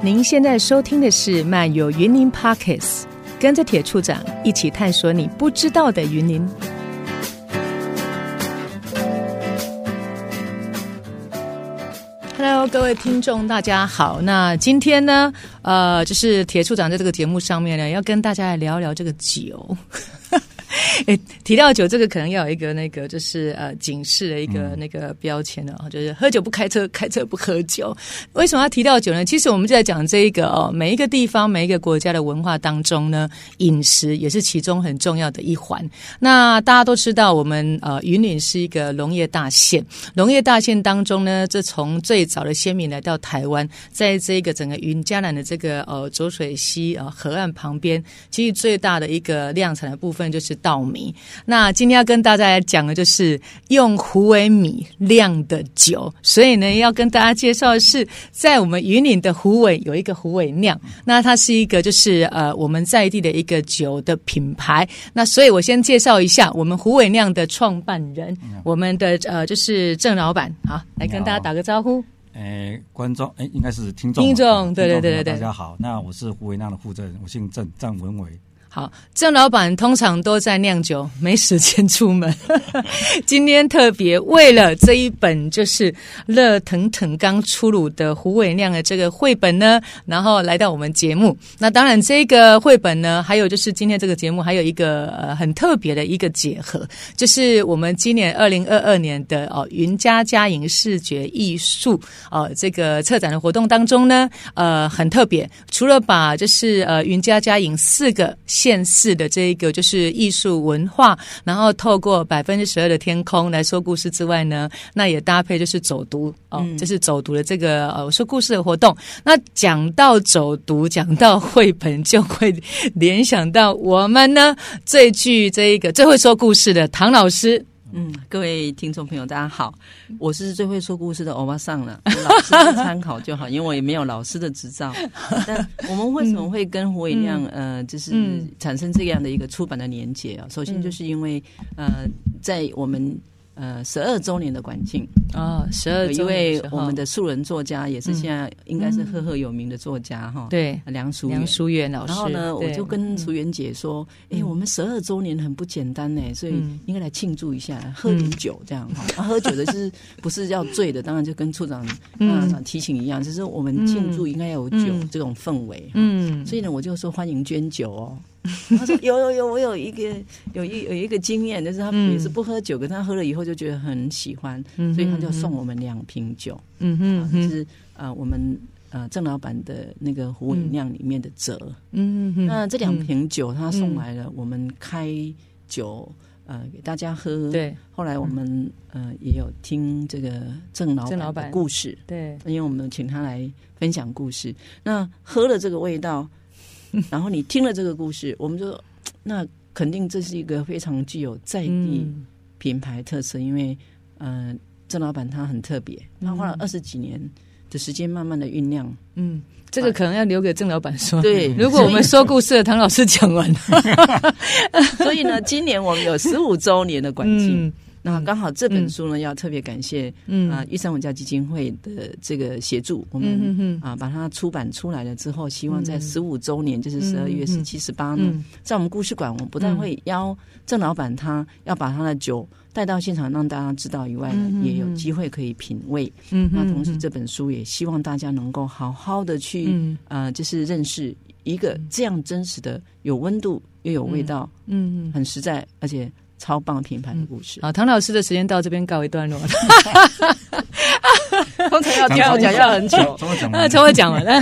您现在收听的是漫游云林 Podcast，跟着铁处长一起探索你不知道的云林。Hello，各位听众，大家好。那今天呢，呃，就是铁处长在这个节目上面呢，要跟大家来聊聊这个酒。哎，提到酒，这个可能要有一个那个，就是呃，警示的一个那个标签的啊，就是喝酒不开车，开车不喝酒。为什么要提到酒呢？其实我们就在讲这一个哦，每一个地方、每一个国家的文化当中呢，饮食也是其中很重要的一环。那大家都知道，我们呃云岭是一个农业大县，农业大县当中呢，这从最早的先民来到台湾，在这个整个云嘉南的这个呃浊水溪呃河岸旁边，其实最大的一个量产的部分就是稻米。那今天要跟大家来讲的就是用胡尾米酿的酒，所以呢，要跟大家介绍的是，在我们云岭的胡尾有一个胡尾酿，那它是一个就是呃我们在地的一个酒的品牌。那所以我先介绍一下我们胡尾酿的创办人，我们的呃就是郑老板，好，来跟大家打个招呼。诶，观众诶，应该是听众，听众，对对对对对，大家好，那我是胡伟酿的负责人，我姓郑，郑文伟。好，郑老板通常都在酿酒，没时间出门。今天特别为了这一本就是热腾腾刚出炉的胡伟亮的这个绘本呢，然后来到我们节目。那当然，这个绘本呢，还有就是今天这个节目还有一个呃很特别的一个结合，就是我们今年二零二二年的哦云嘉嘉莹视觉艺术哦这个策展的活动当中呢，呃很特别，除了把就是呃云嘉嘉莹四个。县市的这一个就是艺术文化，然后透过百分之十二的天空来说故事之外呢，那也搭配就是走读哦，嗯就是走读的这个呃说故事的活动。那讲到走读，讲到绘本，就会联想到我们呢最具这一个最会说故事的唐老师。嗯，各位听众朋友，大家好，我是最会说故事的欧巴桑了，老师参考就好，因为我也没有老师的执照。但我们为什么会跟胡伟亮呃，就是产生这样的一个出版的连结啊？首先就是因为呃，在我们。呃，十二周年的馆庆啊，十二周年，一位我们的素人作家，也是现在应该是赫赫有名的作家哈。对，梁淑梁淑媛老师。然后呢，我就跟淑媛姐说：“哎，我们十二周年很不简单呢，所以应该来庆祝一下，喝点酒这样哈。啊，喝酒的是不是要醉的？当然就跟处长长提醒一样，就是我们庆祝应该要有酒这种氛围。嗯，所以呢，我就说欢迎捐酒哦。” 他说有有有，我有一个有一有一个经验，就是他也是不喝酒，可是他喝了以后就觉得很喜欢，所以他就送我们两瓶酒。嗯哼，就是呃我们呃郑老板的那个胡饮酿里面的折。嗯哼，那这两瓶酒他送来了，我们开酒呃给大家喝。对，后来我们呃也有听这个郑老板的故事。对，因为我们请他来分享故事，那喝了这个味道。然后你听了这个故事，我们就，那肯定这是一个非常具有在地品牌特色，嗯、因为呃，郑老板他很特别，他花了二十几年的时间慢慢的酝酿。嗯，这个可能要留给郑老板说。对，如果我们说故事的唐老师讲完了，所以呢，今年我们有十五周年的馆庆。嗯那刚好这本书呢，要特别感谢啊玉山文教基金会的这个协助，我们啊把它出版出来了之后，希望在十五周年，就是十二月十七、十八呢，在我们故事馆，我们不但会邀郑老板他要把他的酒带到现场让大家知道以外呢，也有机会可以品味。嗯，那同时这本书也希望大家能够好好的去啊，就是认识一个这样真实的、有温度又有味道，嗯，很实在，而且。超棒品牌的故事。好，唐老师的时间到这边告一段落了。刚才要听我讲要很久，从我讲完，从我讲完了。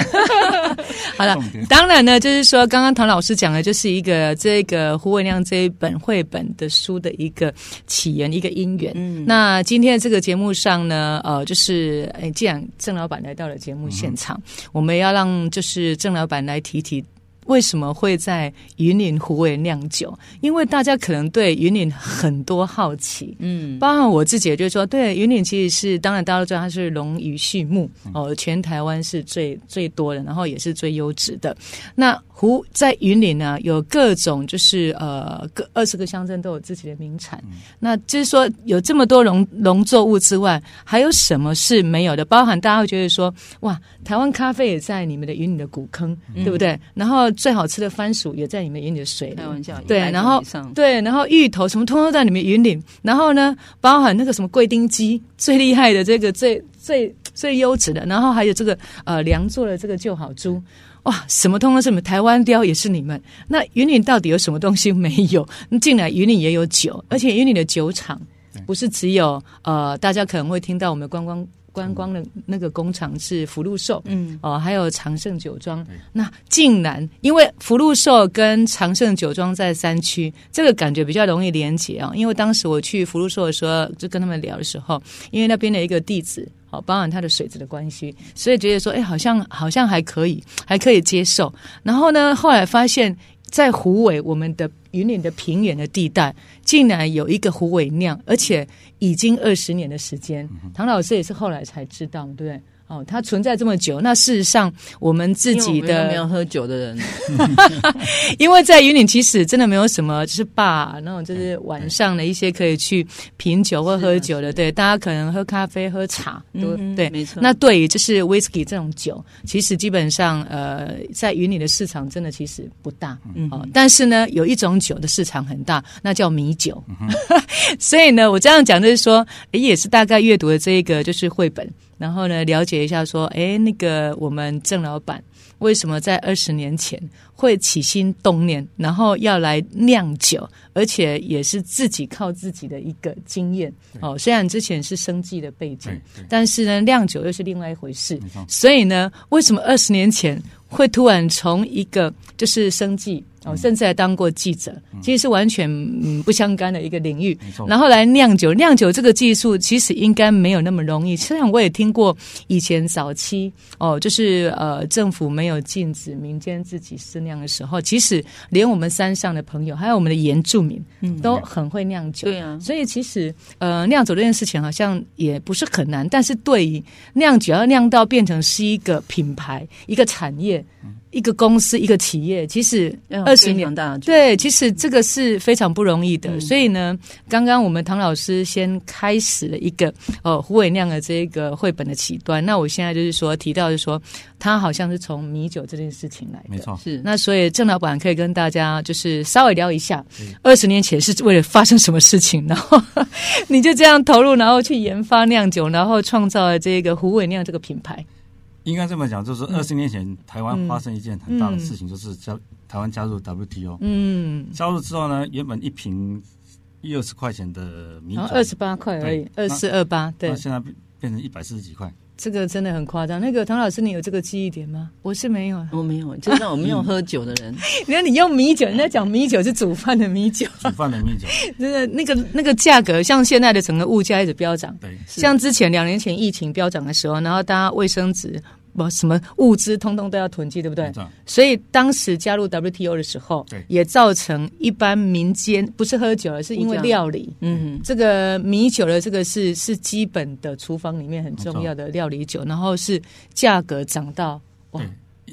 好了，当然呢，就是说，刚刚唐老师讲的，就是一个这个虎尾酿这一本绘本的书的一个起源，一个因缘。嗯，那今天这个节目上呢，呃，就是，哎，既然郑老板来到了节目现场，嗯、我们要让就是郑老板来提提。为什么会在云林虎尾酿酒？因为大家可能对云林很多好奇，嗯，包含我自己，也就是说，对云林其实是当然大家都知道它是龙鱼畜牧哦，全台湾是最最多的，然后也是最优质的。那湖在云林呢，有各种就是呃，各二十个乡镇都有自己的名产。嗯、那就是说，有这么多农农作物之外，还有什么是没有的？包含大家会觉得说，哇，台湾咖啡也在你们的云林的古坑，嗯、对不对？然后最好吃的番薯也在你们云里的水里。开玩笑，对，然后对，然后芋头什么通通在你们云林。然后呢，包含那个什么贵丁鸡最厉害的这个最最最优质的，然后还有这个呃良作的这个旧好猪。哇，什么通通是你们台湾雕也是你们。那云岭到底有什么东西没有？那进来云岭也有酒，而且云岭的酒厂不是只有呃，大家可能会听到我们观光观光的那个工厂是福禄寿，嗯，哦、呃，还有长盛酒庄。那竟然因为福禄寿跟长盛酒庄在山区，这个感觉比较容易连接啊。因为当时我去福禄寿的时候，就跟他们聊的时候，因为那边的一个地址。好，包含它的水质的关系，所以觉得说，哎，好像好像还可以，还可以接受。然后呢，后来发现，在湖尾，我们的云岭的平原的地带，竟然有一个虎尾酿，而且已经二十年的时间。唐老师也是后来才知道，对不对？哦，它存在这么久，那事实上我们自己的没有喝酒的人，因为在云岭其实真的没有什么，就是 bar 那种，就是晚上的一些可以去品酒或喝酒的，对，大家可能喝咖啡、喝茶都对，没错。那对于就是 whisky 这种酒，其实基本上呃，在云岭的市场真的其实不大，哦，但是呢，有一种酒的市场很大，那叫米酒。所以呢，我这样讲就是说，也是大概阅读的这一个就是绘本。然后呢，了解一下说，哎，那个我们郑老板为什么在二十年前会起心动念，然后要来酿酒，而且也是自己靠自己的一个经验哦。虽然之前是生计的背景，但是呢，酿酒又是另外一回事。所以呢，为什么二十年前会突然从一个就是生计？哦，甚至还当过记者，其实是完全嗯不相干的一个领域。然后来酿酒，酿酒这个技术其实应该没有那么容易。虽然我也听过以前早期哦，就是呃政府没有禁止民间自己私酿的时候，其实连我们山上的朋友，还有我们的原住民，都很会酿酒。对啊，所以其实呃酿酒这件事情好像也不是很难，但是对于酿酒要酿到变成是一个品牌、一个产业。一个公司，一个企业，其实二十年大，对，其实这个是非常不容易的。嗯、所以呢，刚刚我们唐老师先开始了一个呃胡伟亮的这个绘本的起端。那我现在就是说提到，就是说他好像是从米酒这件事情来的，没错，是。那所以郑老板可以跟大家就是稍微聊一下，二十年前是为了发生什么事情，然后 你就这样投入，然后去研发酿酒，然后创造了这个胡伟亮这个品牌。应该这么讲，就是二十年前、嗯、台湾发生一件很大的事情，就是加、嗯、台湾加入 WTO。嗯，加入之后呢，原本一瓶一二十块钱的米酒，二十八块而已，二四二八，对，那现在变成一百四十几块。这个真的很夸张。那个唐老师，你有这个记忆点吗？我是没有，我没有，就是我没有喝酒的人。你看，你用米酒，人家讲米酒是煮饭的米酒，煮饭的米酒。真的，那个那个价格，像现在的整个物价一直飙涨。对，像之前两年前疫情飙涨的时候，然后大家卫生纸。不，什么物资通通都要囤积，对不对？所以当时加入 WTO 的时候，对，也造成一般民间不是喝酒，而是因为料理。嗯，这个米酒的这个是是基本的厨房里面很重要的料理酒，然后是价格涨到哇，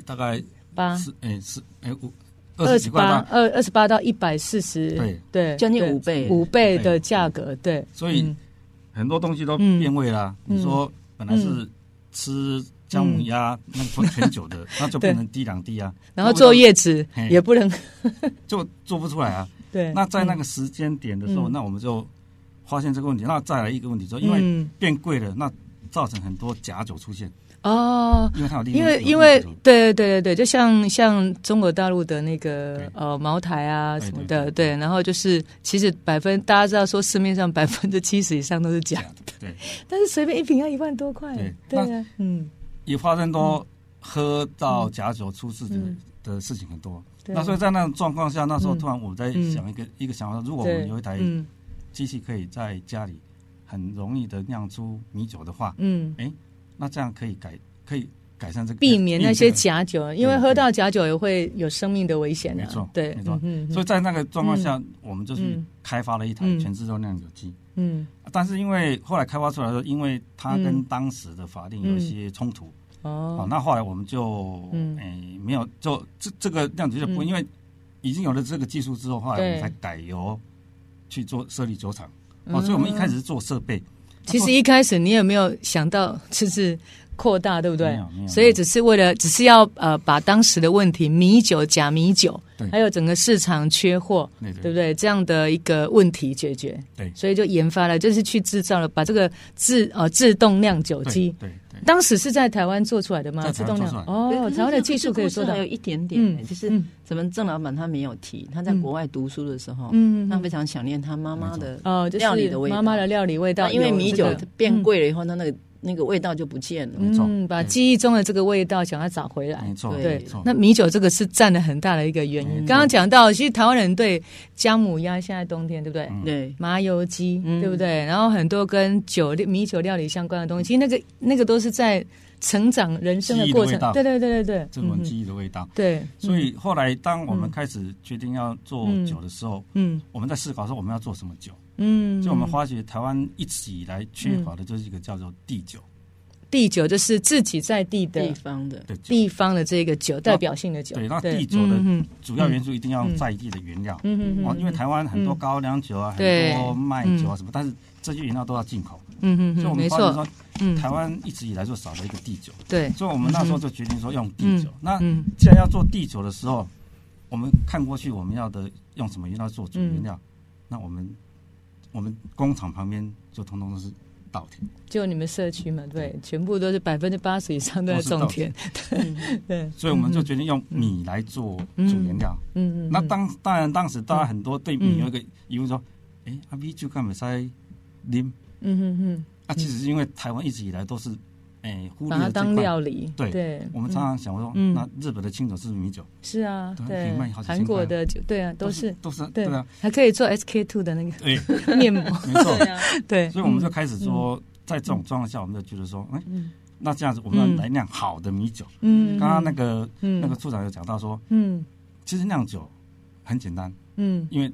大概八是哎是哎五二十八二二十八到一百四十，对。对，将近五倍。五倍的价格，对。所以很多东西都变味了。你说本来是吃。姜母鸭那个全酒的，那就不能低档低啊。然后做叶子也不能，就做不出来啊。对。那在那个时间点的时候，那我们就发现这个问题。那再来一个问题，说因为变贵了，那造成很多假酒出现。哦。因为它有因为因为对对对对，就像像中国大陆的那个呃茅台啊什么的，对。然后就是其实百分大家知道说市面上百分之七十以上都是假的。对。但是随便一瓶要一万多块。对。对啊。嗯。也发生多喝到假酒出事的的事情很多，那所以在那种状况下，那时候突然我在想一个一个想法，如果我们有一台机器可以在家里很容易的酿出米酒的话，嗯，哎，那这样可以改可以改善这个，避免那些假酒，因为喝到假酒也会有生命的危险的。没错，对，没错。嗯，所以在那个状况下，我们就是开发了一台全自动酿酒机。嗯，但是因为后来开发出来的时候，因为它跟当时的法令有一些冲突。哦，那后来我们就，嗯，没有，就这这个酿酒就不，因为已经有了这个技术之后，后来我们才改由去做设立酒厂。哦，所以我们一开始是做设备。其实一开始你有没有想到，就是？扩大对不对？所以只是为了，只是要呃，把当时的问题米酒假米酒，还有整个市场缺货，对，对，对不对？这样的一个问题解决，对，所以就研发了，就是去制造了，把这个自呃自动酿酒机，对，对，当时是在台湾做出来的吗？自动酿？哦，台湾的技术可以说还有一点点，嗯、就是咱们郑老板他没有提，他在国外读书的时候，嗯，他非常想念他妈妈的哦，料理的味道，妈妈的料理味道，因为米酒变贵了以后，他那个。那个味道就不见了，嗯，把记忆中的这个味道想要找回来，没错，对。那米酒这个是占了很大的一个原因。刚刚讲到，其实台湾人对姜母鸭，现在冬天对不对？对，麻油鸡，对不对？然后很多跟酒米酒料理相关的东西，其实那个那个都是在成长人生的过程，对对对对对，这种记忆的味道。对，所以后来当我们开始决定要做酒的时候，嗯，我们在思考说我们要做什么酒。嗯，就我们发觉台湾一直以来缺乏的就是一个叫做地酒，地酒就是自己在地的地方的。地方的这个酒，代表性的酒。对，那地酒的主要元素一定要在地的原料。嗯嗯，因为台湾很多高粱酒啊，很多麦酒啊什么，但是这些原料都要进口。嗯嗯，所以我们发现说，台湾一直以来就少了一个地酒。对，所以我们那时候就决定说用地酒。那既然要做地酒的时候，我们看过去我们要的用什么原料做主原料，那我们。我们工厂旁边就通通都是稻田，就你们社区嘛，对，全部都是百分之八十以上都在种田，对 对，所以我们就决定用米来做主原料。嗯嗯，那当当然当时大家很多对米有一个疑问说，哎，阿 V 就干嘛塞啉？嗯哼哼，啊，其实是因为台湾一直以来都是。哎，忽略了当料理。对对，我们常常想说，嗯那日本的清酒是米酒。是啊，对。韩国的酒，对啊，都是都是对啊，还可以做 SK two 的那个 面膜。没错，对。所以我们就开始说，在这种状况下，我们就觉得说，哎，那这样子，我们要来酿好的米酒。嗯。刚刚那个那个处长有讲到说，嗯，其实酿酒很简单。嗯。因为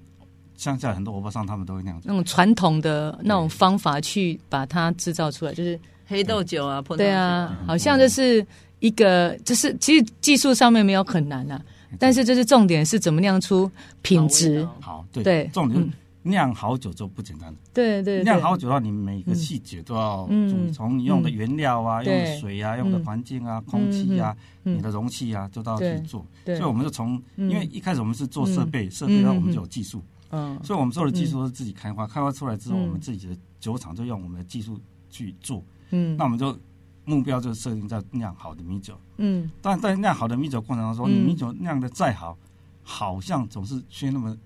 乡下很多欧巴桑他们都会酿酒。那种传统的那种方法去把它制造出来，就是。黑豆酒啊，对啊，好像就是一个，就是其实技术上面没有很难啊，但是就是重点是怎么酿出品质。好，对对，重点酿好酒就不简单。对对，酿好酒的话，你每个细节都要注意，从你用的原料啊，用的水啊，用的环境啊，空气啊，你的容器啊，都都要去做。所以我们就从，因为一开始我们是做设备，设备然后我们就有技术，嗯，所以我们做的技术都是自己开发，开发出来之后，我们自己的酒厂就用我们的技术去做。嗯，那我们就目标就设定在酿好的米酒。嗯，但在酿好的米酒过程当中，你米酒酿的再好，好像总是缺那么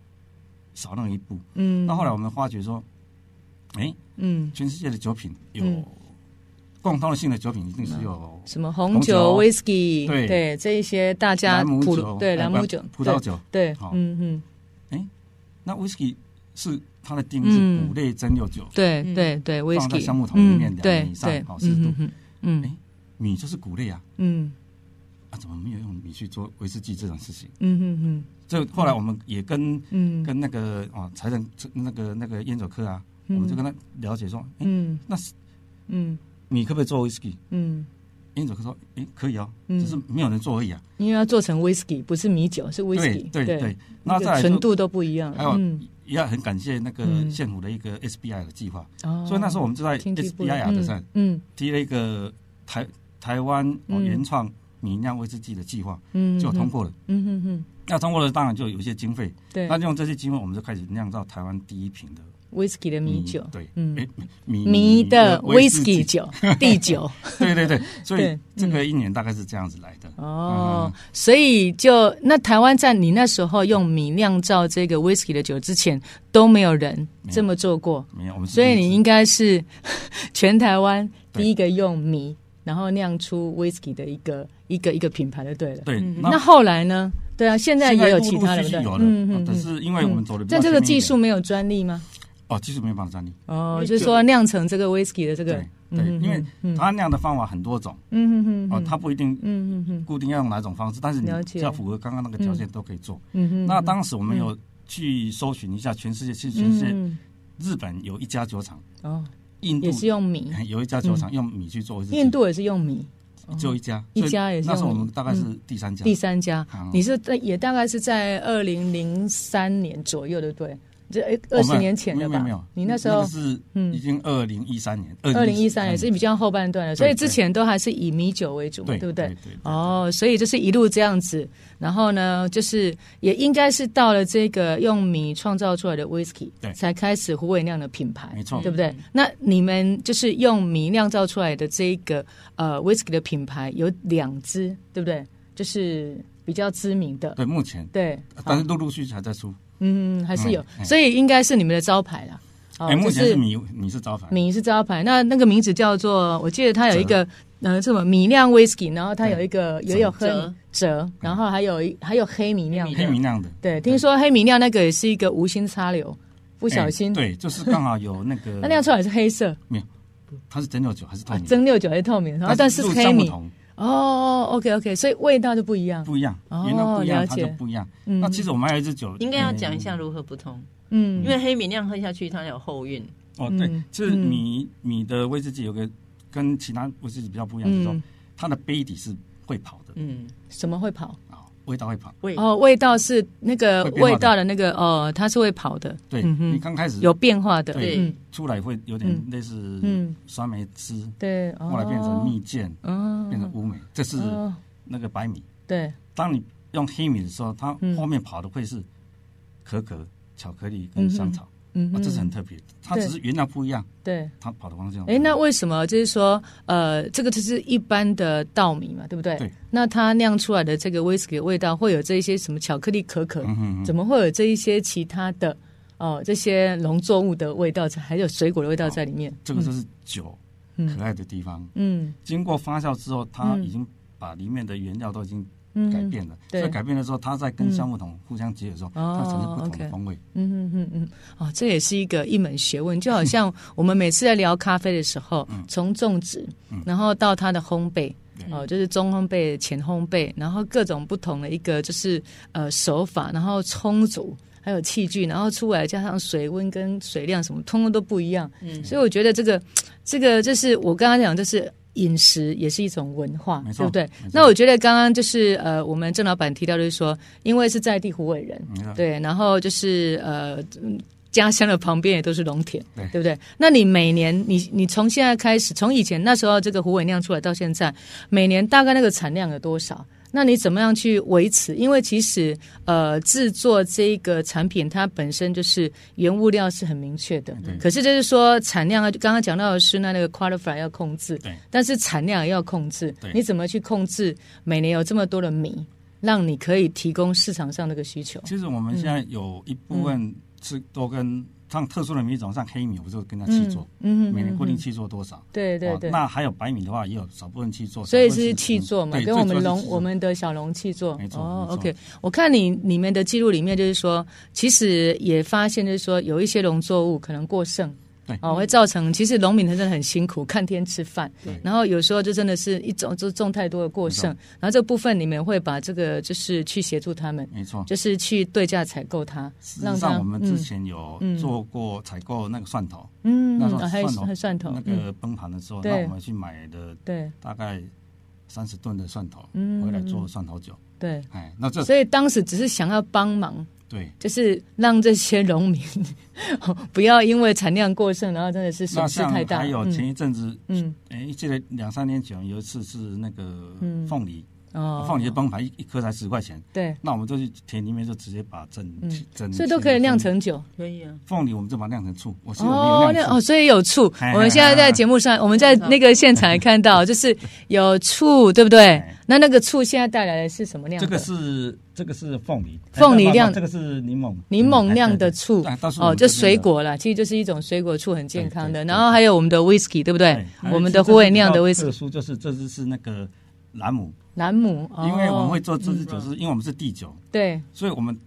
少那么一步。嗯，那后来我们发觉说，哎，嗯，全世界的酒品有共通的性的酒品，一定是有什么红酒、威士忌，对。对，这一些大家对朗姆酒、葡萄酒，对，嗯嗯，哎，那威士忌是。它的定义是谷类蒸馏酒，对对对，放在橡木桶里面两年以上，好湿度。嗯，哎，米就是谷类啊，嗯，啊，怎么没有用米去做威士忌这种事情？嗯嗯嗯。这后来我们也跟跟那个啊财政那个那个烟酒科啊，我们就跟他了解说，嗯，那是嗯，米可不可以做威士忌？嗯，烟酒科说，哎，可以哦，只是没有人做而已啊。因为要做成威士忌，不是米酒，是威士忌。对对对，那再纯度都不一样。还有。也要很感谢那个县府的一个 SBI 的计划，所以那时候我们就在 SBI 的上，嗯，提了一个台台湾原创米酿威士忌的计划，嗯，就通过了，嗯嗯嗯，那通过了当然就有一些经费，对，那用这些经费我们就开始酿造台湾第一瓶的。威士忌的米 酒，对，嗯，米米的 whisky 酒，地酒，对对对，所以这个一年大概是这样子来的。哦，所以就那台湾在你那时候用米酿造这个 whisky 的酒之前，都没有人这么做过，没有，所以你应该是 全台湾第一个用米然后酿出 whisky 的一个一个一个品牌的，对了。对，那后来呢？对啊，现在也有其他的，嗯嗯，但是因为我们走的，但这个技术没有专利吗？哦，技术没有办法专利。哦，就是说酿成这个威士忌的这个对，对因为它酿的方法很多种，嗯嗯嗯，哦，它不一定，嗯嗯嗯，固定要用哪种方式，但是你只要符合刚刚那个条件都可以做，嗯嗯。那当时我们有去搜寻一下全世界，其实全世界，日本有一家酒厂，哦，印度也是用米，有一家酒厂用米去做，印度也是用米，就一家，一家也是，那是我们大概是第三家，第三家，你是在也大概是在二零零三年左右，对不对？这二十年前的吧？没有，你那时候是嗯。已经二零一三年，二零一三年是比较后半段的，所以之前都还是以米酒为主，对不对？哦，所以就是一路这样子，然后呢，就是也应该是到了这个用米创造出来的 whisky，才开始胡伟酿的品牌，没错，对不对？那你们就是用米酿造出来的这个呃 whisky 的品牌有两支，对不对？就是比较知名的，对，目前。对，但是陆陆续续还在出。嗯，还是有，所以应该是你们的招牌啦。哎，目前是米，米是招牌，米是招牌。那那个名字叫做，我记得它有一个，呃，什么米酿 whisky，然后它有一个也有黑折，然后还有一还有黑米酿，黑米酿的。对，听说黑米酿那个也是一个无心插柳，不小心。对，就是刚好有那个。那酿出来是黑色？没有，它是蒸馏酒还是透明？蒸馏酒还是透明？然后但是黑米。哦，OK OK，所以味道就不一样，不一样，原料不一样，它就不一样。那其实我们还有一支酒，应该要讲一下如何不同。嗯，因为黑米酿喝下去它有后韵。哦，对，就是米米的威士忌有个跟其他威士忌比较不一样，就是说它的杯底是会跑的。嗯，什么会跑？味道会跑，味。哦，味道是那个味道的那个哦，它是会跑的。对，你刚开始有变化的，对，出来会有点类似酸梅汁，对，后来变成蜜饯，变成乌梅，这是那个白米。对，当你用黑米的时候，它后面跑的会是可可、巧克力跟香草。嗯，这是很特别，它只是原料不一样，对，它跑的方向。哎，那为什么就是说，呃，这个就是一般的稻米嘛，对不对？对。那它酿出来的这个威士忌的味道会有这一些什么巧克力、可可？怎么会有这一些其他的哦？这些农作物的味道，还有水果的味道在里面？这个就是酒可爱的地方。嗯。经过发酵之后，它已经把里面的原料都已经。改变了，所以改变的时候，它在跟橡木桶互相结合的时候，它产生不同的风味。嗯嗯嗯嗯，哦，这也是一个一门学问，就好像我们每次在聊咖啡的时候，从种植，然后到它的烘焙，哦，就是中烘焙、浅烘焙，然后各种不同的一个就是呃手法，然后充足，还有器具，然后出来加上水温跟水量什么，通通都不一样。嗯，所以我觉得这个这个就是我刚刚讲就是。饮食也是一种文化，错对不对？那我觉得刚刚就是呃，我们郑老板提到就是说，因为是在地湖尾人，错对，然后就是呃，家乡的旁边也都是农田，对，对不对？那你每年，你你从现在开始，从以前那时候这个虎尾酿出来到现在，每年大概那个产量有多少？那你怎么样去维持？因为其实，呃，制作这个产品，它本身就是原物料是很明确的。对可是就是说产量啊，刚刚讲到的是那那个 qualify 要控制。对。但是产量也要控制。对。你怎么去控制每年有这么多的米，让你可以提供市场上那个需求？其实我们现在有一部分是都跟。像特殊的米种，像黑米，我就跟他去做，嗯，每年固定去做多少？对对对。那还有白米的话，也有少部分去做。所以是去做嘛，跟我们农我们的小农去做。没错。哦，OK。我看你里面的记录里面，就是说，其实也发现，就是说，有一些农作物可能过剩。对哦，会造成其实农民真的很辛苦，看天吃饭。对，然后有时候就真的是一种就种太多的过剩，然后这部分你们会把这个就是去协助他们，没错，就是去对价采购它。实际上，我们之前有做过采购那个蒜头，嗯，那时候蒜头蒜头那个崩盘的时候，那我们去买的，对，大概三十吨的蒜头，嗯，回来做蒜头酒。对，哎，那这所以当时只是想要帮忙。对，就是让这些农民 不要因为产量过剩，然后真的是损失太大。还有前一阵子，嗯，哎，记得两三年前有一次是那个凤梨。哦，放你的崩盘一一颗才十块钱。对，那我们就去田里面就直接把整整，所以都可以酿成酒，可以啊。凤梨我们就把它酿成醋，我哦，哦，所以有醋。我们现在在节目上，我们在那个现场也看到，就是有醋，对不对？那那个醋现在带来的是什么酿？这个是这个是凤梨，凤梨酿，这个是柠檬，柠檬酿的醋。哦，就水果了，其实就是一种水果醋，很健康的。然后还有我们的 whisky，对不对？我们的虎尾酿的 whisky。特殊就是这支是那个兰姆。兰姆，因为我们会做这支酒，是因为我们是地酒，对，所以我们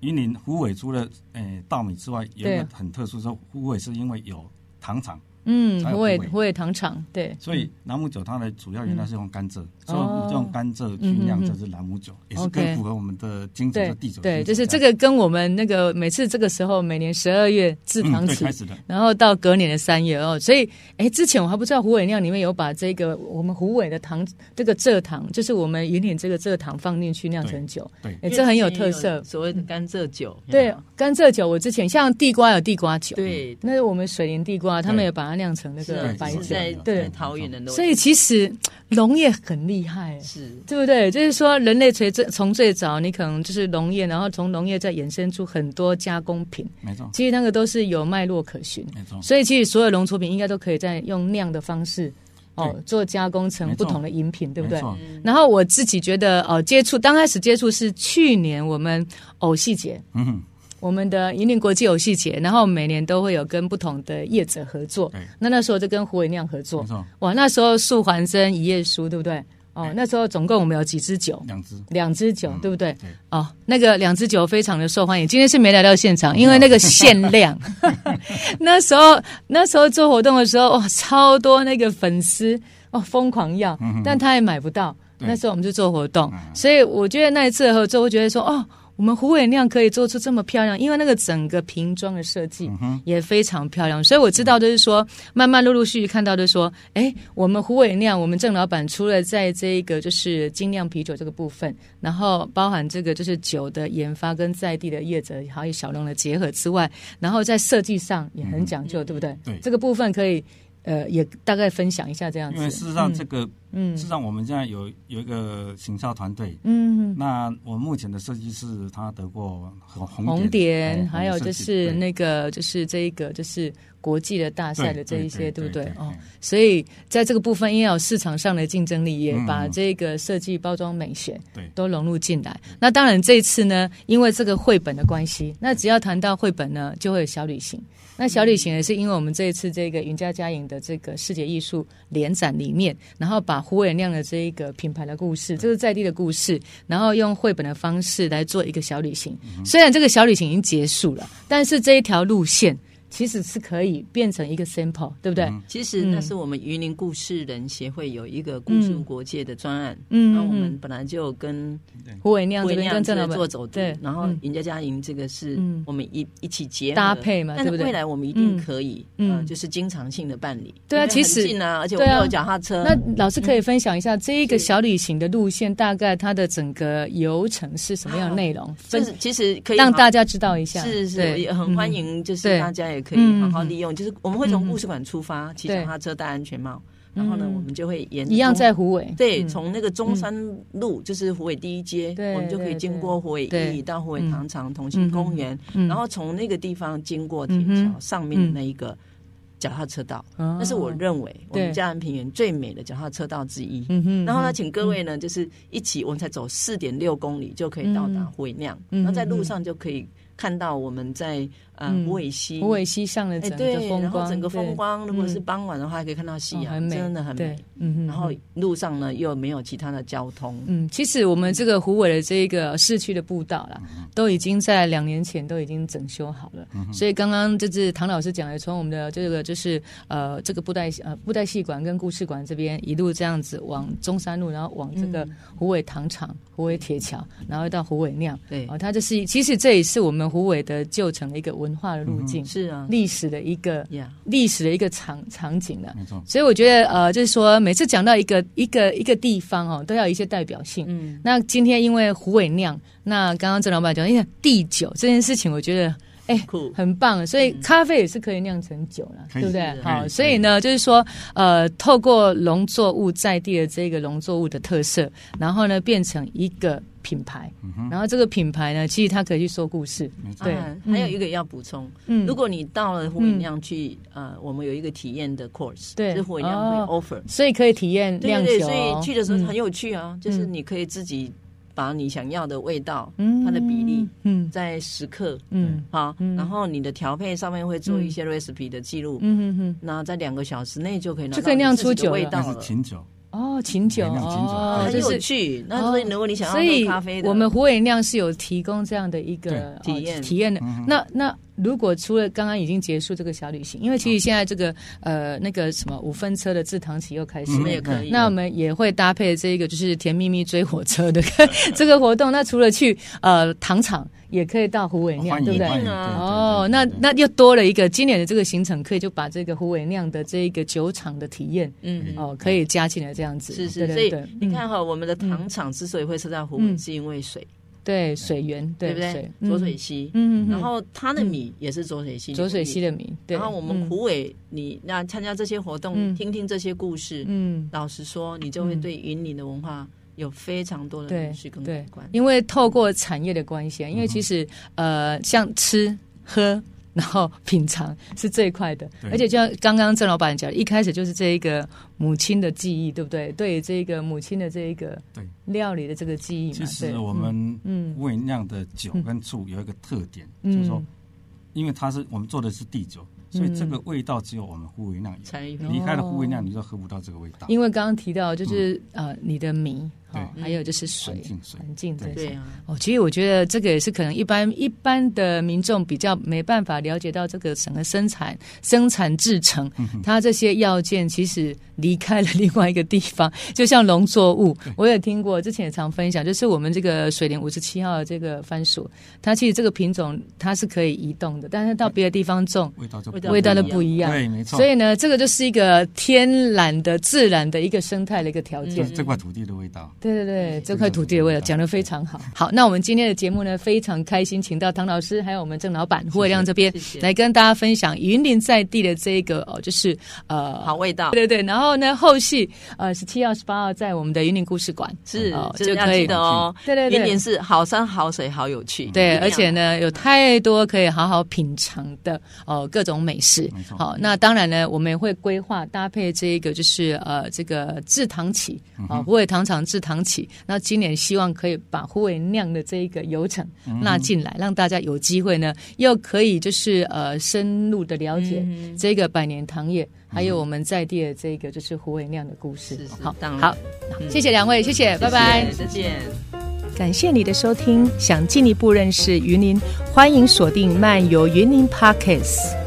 云林虎尾除了诶稻米之外，有一个很特殊，说虎尾是因为有糖厂，嗯，虎尾虎尾糖厂，对。所以朗姆酒它的主要原料是用甘蔗，所以我们就用甘蔗去酿这支朗姆酒，也是更符合我们的精准的地酒。对，就是这个跟我们那个每次这个时候，每年十二月制糖期，然后到隔年的三月哦，所以哎，之前我还不知道虎尾酿里面有把这个我们虎尾的糖这个蔗糖，就是我们云岭这个蔗糖放进去酿成酒，对，哎，这很有特色，所谓的甘蔗酒。对，甘蔗酒，我之前像地瓜有地瓜酒，对，那是我们水莲地瓜，他们也把它酿成那个白酒，对，桃园的。所以其实农业很厉害，是对不对？就是说，人类从最从最早，你可能就是农业，然后从农业再衍生出很多加工品，没错。其实那个都是有脉络可循，没错。所以其实所有农出品应该都可以在用酿的方式。哦，做加工成不同的饮品，对不对？然后我自己觉得，哦，接触刚开始接触是去年我们偶戏节，嗯哼，我们的引领国际游戏节，然后每年都会有跟不同的业者合作。那那时候就跟胡伟亮合作，哇，那时候素还生、一页书，对不对？哦，那时候总共我们有几支酒？两支，两支酒，对不对？对。哦，那个两支酒非常的受欢迎。今天是没来到现场，因为那个限量。那时候那时候做活动的时候，哇，超多那个粉丝哦，疯狂要，但他也买不到。那时候我们就做活动，所以我觉得那一次合作，我觉得说哦。我们虎尾酿可以做出这么漂亮，因为那个整个瓶装的设计也非常漂亮，所以我知道就是说，慢慢陆陆续续看到就是说，哎，我们虎尾酿，我们郑老板除了在这个就是精酿啤酒这个部分，然后包含这个就是酒的研发跟在地的业者还有小农的结合之外，然后在设计上也很讲究，对不对？对，这个部分可以。呃，也大概分享一下这样子。因为事实上，这个，嗯，事实上我们现在有有一个行销团队，嗯，那我们目前的设计师他得过红红点，还有就是那个就是这一个就是国际的大赛的这一些，对不对？哦，所以在这个部分，因为有市场上的竞争力，也把这个设计包装美学对都融入进来。那当然这一次呢，因为这个绘本的关系，那只要谈到绘本呢，就会有小旅行。那小旅行也是因为我们这一次这个云家嘉影的这个世界艺术联展里面，然后把虎尾酿的这一个品牌的故事，这是在地的故事，然后用绘本的方式来做一个小旅行。虽然这个小旅行已经结束了，但是这一条路线。其实是可以变成一个 sample，对不对？嗯、其实那是我们云林故事人协会有一个故事国界的专案，嗯，那我们本来就跟胡伟亮这边跟郑老板做走对，然后云家佳莹这个是我们一一起结合。搭配嘛，对不对？未来我们一定可以，嗯，就是经常性的办理。对啊，其实近啊，而且我们有脚踏车。那老师可以分享一下这一个小旅行的路线，大概它的整个流程是什么样的内容？就是其实可以让大家知道一下，是是，也很欢迎，就是大家也可以好好利用。用就是我们会从故事馆出发，骑脚踏车戴安全帽，然后呢，我们就会沿一样在虎尾，对，从那个中山路，就是虎尾第一街，我们就可以经过虎尾一到虎尾糖厂同心公园，然后从那个地方经过铁桥上面的那一个脚踏车道，那是我认为我们嘉南平原最美的脚踏车道之一。然后呢，请各位呢，就是一起，我们才走四点六公里就可以到达虎尾酿，然后在路上就可以看到我们在。嗯，无尾溪，湖尾溪上的整个风光，然后整个风光，如果是傍晚的话，可以看到夕阳，真的很美。嗯，然后路上呢又没有其他的交通。嗯，其实我们这个湖尾的这个市区的步道啦，都已经在两年前都已经整修好了。所以刚刚就是唐老师讲的，从我们的这个就是呃这个布袋呃布袋戏馆跟故事馆这边一路这样子往中山路，然后往这个湖尾糖厂、湖尾铁桥，然后到湖尾酿。对，哦，它这是其实这也是我们虎尾的旧城的一个文。化的路径是啊，历史的一个历史的一个场场景了。没错，所以我觉得呃，就是说每次讲到一个一个一个地方哦，都要有一些代表性。嗯，那今天因为胡伟酿，那刚刚郑老板讲，因为地酒这件事情，我觉得哎，很棒。所以咖啡也是可以酿成酒了，对不对？好，所以呢，就是说呃，透过农作物在地的这个农作物的特色，然后呢，变成一个。品牌，然后这个品牌呢，其实它可以去说故事。对，还有一个要补充，嗯，如果你到了虎尾酿去，呃，我们有一个体验的 course，对，是虎尾酿会 offer，所以可以体验酿酒。所以去的时候很有趣啊，就是你可以自己把你想要的味道，它的比例，嗯，在十克，嗯，好，然后你的调配上面会做一些 recipe 的记录，嗯嗯嗯，那在两个小时内就可以拿到自己的味道了。哦，琴酒。哦，很有趣。那所以如果你想要喝咖啡，我们虎尾酿是有提供这样的一个体验。体验的。那那如果除了刚刚已经结束这个小旅行，因为其实现在这个呃那个什么五分车的制糖起又开始，我们也可以。那我们也会搭配这个就是甜蜜蜜追火车的 这个活动。那除了去呃糖厂，也可以到虎尾酿，对不对？哦，那那又多了一个今年的这个行程，可以就把这个虎尾酿的这一个酒厂的体验，嗯哦，可以加进来这样子。是是，所以你看哈，我们的糖厂之所以会设在虎尾，是因为水。对水源，对不对？浊水溪，嗯，然后它的米也是浊水溪，浊水溪的米。然后我们虎尾，你那参加这些活动，听听这些故事，嗯，老实说，你就会对云林的文化有非常多的认识跟感官。因为透过产业的关系，因为其实呃，像吃喝。然后 品尝是最快的，而且就像刚刚郑老板讲，一开始就是这一个母亲的记忆，对不对？对这个母亲的这一个料理的这个记忆嘛。其实我们嗯，虎尾酿的酒跟醋有一个特点，嗯、就是说，因为它是我们做的是地酒。所以这个味道只有我们虎尾酿有，离开了虎尾酿，你就喝不到这个味道。因为刚刚提到就是呃，你的米，对，还有就是水，环境对对啊。哦，其实我觉得这个也是可能一般一般的民众比较没办法了解到这个整个生产、生产制程，它这些要件其实离开了另外一个地方，就像农作物，我也听过，之前也常分享，就是我们这个水莲五十七号的这个番薯，它其实这个品种它是可以移动的，但是到别的地方种，味道就。味道都不一样，对，没错。所以呢，这个就是一个天然的、自然的一个生态的一个条件。这块土地的味道，对对对，这块土地的味道讲得非常好。好，那我们今天的节目呢，非常开心，请到唐老师还有我们郑老板胡伟亮这边来跟大家分享云林在地的这一个哦，就是呃好味道。对对对，然后呢，后续呃十七号、十八号在我们的云林故事馆。是就可以的哦。对对对，云林是好山好水好有趣，对，而且呢有太多可以好好品尝的哦各种美。美食，好，那当然呢，我们也会规划搭配这一个，就是呃，这个制糖起啊，虎尾糖厂制糖起。那今年希望可以把虎尾酿的这一个流程纳进来，让大家有机会呢，又可以就是呃，深入的了解这个百年糖业，还有我们在地的这个就是虎尾酿的故事。好，好，谢谢两位，谢谢，拜拜，再见。感谢你的收听，想进一步认识云林，欢迎锁定漫游云林 Podcast。